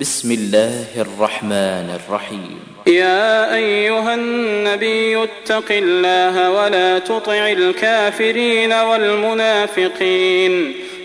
بسم الله الرحمن الرحيم يا أيها النبي اتق الله ولا تطع الكافرين والمنافقين.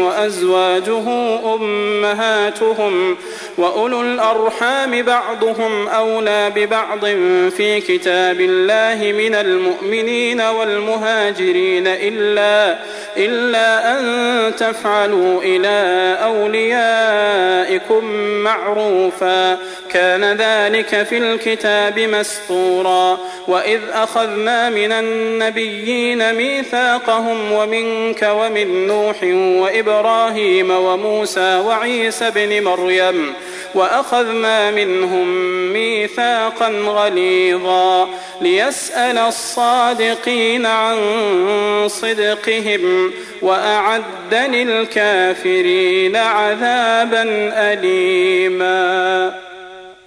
وأزواجه أمهاتهم وأولو الأرحام بعضهم أولى ببعض في كتاب الله من المؤمنين والمهاجرين إلا إلا أن تفعلوا إلى أوليائكم معروفا. كان ذلك في الكتاب مسطورا. وإذ أخذنا من النبيين ميثاقهم ومنك ومن نوح وإبراهيم وموسى وعيسى بن مريم وأخذنا منهم ميثاقا غليظا ليسأل الصادقين عن صدقهم وأعد للكافرين عذابا أليما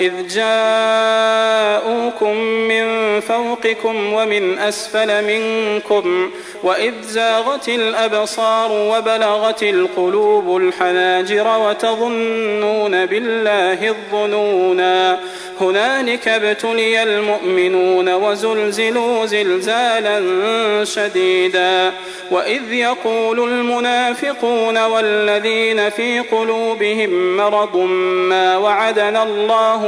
إذ جاءوكم من فوقكم ومن أسفل منكم وإذ زاغت الأبصار وبلغت القلوب الحناجر وتظنون بالله الظنونا هنالك ابتلي المؤمنون وزلزلوا زلزالا شديدا وإذ يقول المنافقون والذين في قلوبهم مرض ما وعدنا الله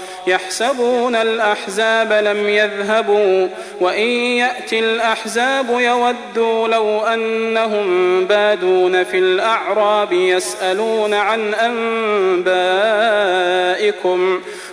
يحسبون الأحزاب لم يذهبوا وإن يأتي الأحزاب يودوا لو أنهم بادون في الأعراب يسألون عن أنبائكم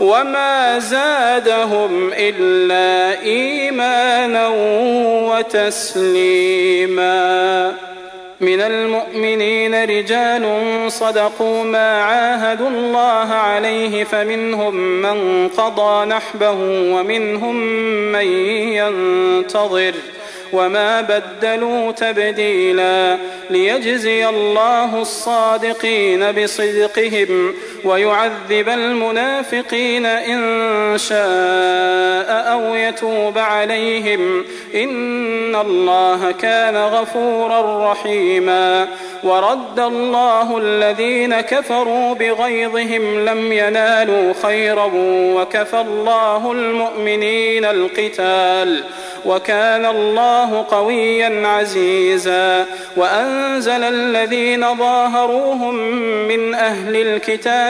وما زادهم إلا إيمانا وتسليما من المؤمنين رجال صدقوا ما عاهدوا الله عليه فمنهم من قضى نحبه ومنهم من ينتظر وما بدلوا تبديلا ليجزي الله الصادقين بصدقهم ويعذب المنافقين إن شاء أو يتوب عليهم. إن الله كان غفورا رحيما. ورد الله الذين كفروا بغيظهم لم ينالوا خيرا وكفى الله المؤمنين القتال. وكان الله قويا عزيزا. وأنزل الذين ظاهروهم من أهل الكتاب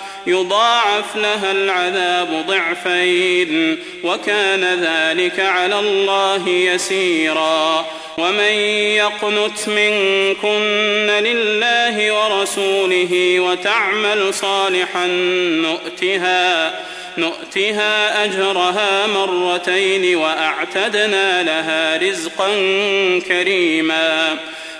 يضاعف لها العذاب ضعفين وكان ذلك على الله يسيرا. ومن يقنت منكن لله ورسوله وتعمل صالحا نؤتها نؤتها أجرها مرتين وأعتدنا لها رزقا كريما.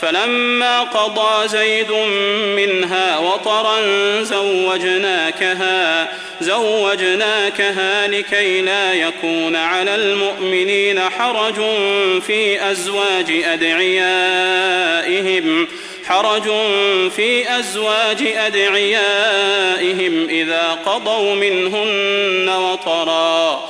فلما قضى زيد منها وطرا زوجناكها زوجناكها لكي لا يكون على المؤمنين حرج في أزواج أدعيائهم حرج في أزواج أدعيائهم إذا قضوا منهن وطرا.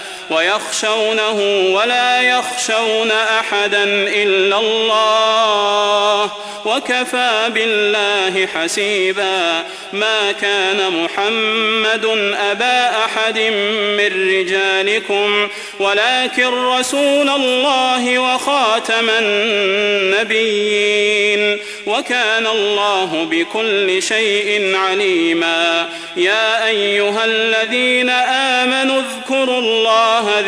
ويخشونه ولا يخشون أحدا إلا الله وكفى بالله حسيبا ما كان محمد أبا أحد من رجالكم ولكن رسول الله وخاتم النبيين وكان الله بكل شيء عليما يا أيها الذين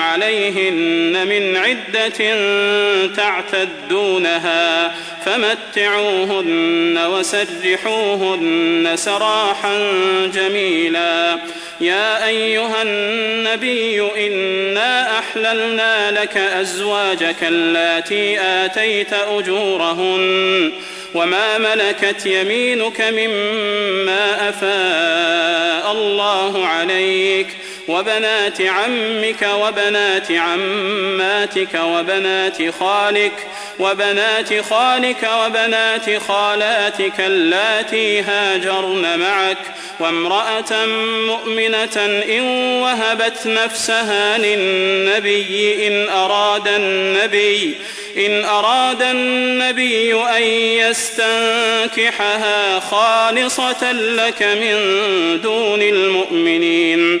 عليهن من عدة تعتدونها فمتعوهن وسرحوهن سراحا جميلا. يا أيها النبي إنا أحللنا لك أزواجك اللاتي آتيت أجورهن وما ملكت يمينك مما أفاء الله عليك. وبنات عمك وبنات عماتك وبنات خالك وبنات خالك وبنات خالاتك اللاتي هاجرن معك وامرأة مؤمنة إن وهبت نفسها للنبي إن أراد النبي إن أراد النبي أن يستنكحها خالصة لك من دون المؤمنين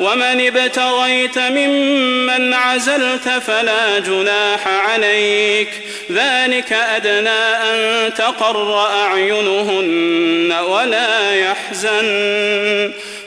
ومن ابتغيت ممن عزلت فلا جناح عليك. ذلك أدنى أن تقر أعينهن ولا يحزن.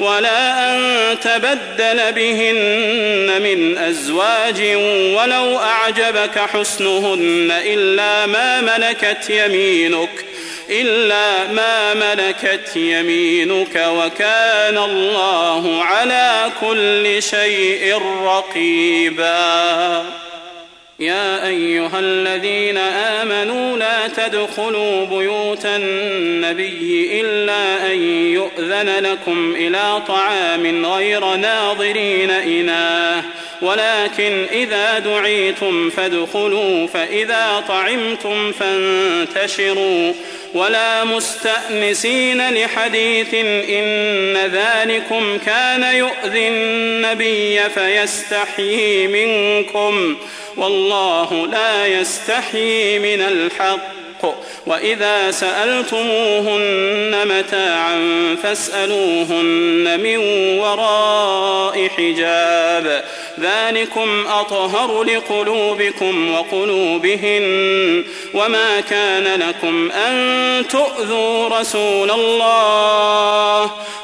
ولا أن تبدل بهن من أزواج ولو أعجبك حسنهن إلا ما ملكت يمينك إلا ما ملكت يمينك وكان الله على كل شيء رقيبا. يا أيها الذين آمنوا لا تدخلوا بيوت النبي إلا أن يؤذن لكم إلى طعام غير ناظرين إناه. ولكن إذا دعيتم فادخلوا فإذا طعمتم فانتشروا. ولا مستأنسين لحديث إن ذلكم كان يؤذي النبي فيستحيي منكم. والله لا يستحيي من الحق. وإذا سألتموهن متاعا فاسألوهن من وراء حجاب. ذلكم أطهر لقلوبكم وقلوبهن. وما كان لكم أن تؤذوا رسول الله.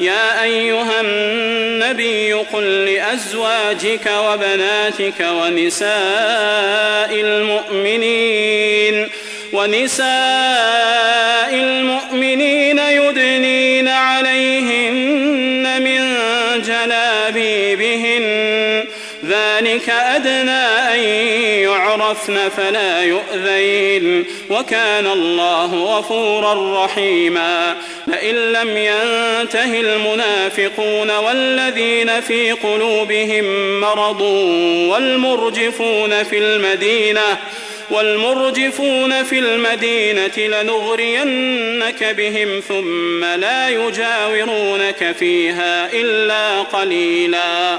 يا أيها النبي قل لأزواجك وبناتك ونساء المؤمنين ونساء المؤمنين يدنين عليهن من جلابيبهن. ذلك أدنى أن يعرفن فلا يؤذين وكان الله غفورا رحيما. لئن لم ينته المنافقون والذين في قلوبهم مرض والمرجفون في المدينة والمرجفون في المدينة لنغرينك بهم ثم لا يجاورونك فيها إلا قليلا.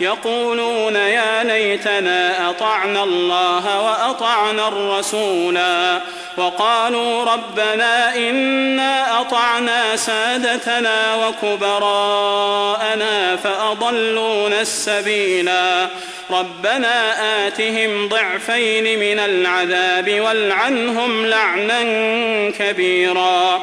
يقولون يا ليتنا أطعنا الله وأطعنا الرسولا وقالوا ربنا إنا أطعنا سادتنا وكبراءنا فأضلونا السبيلا ربنا آتهم ضعفين من العذاب والعنهم لعنا كبيرا.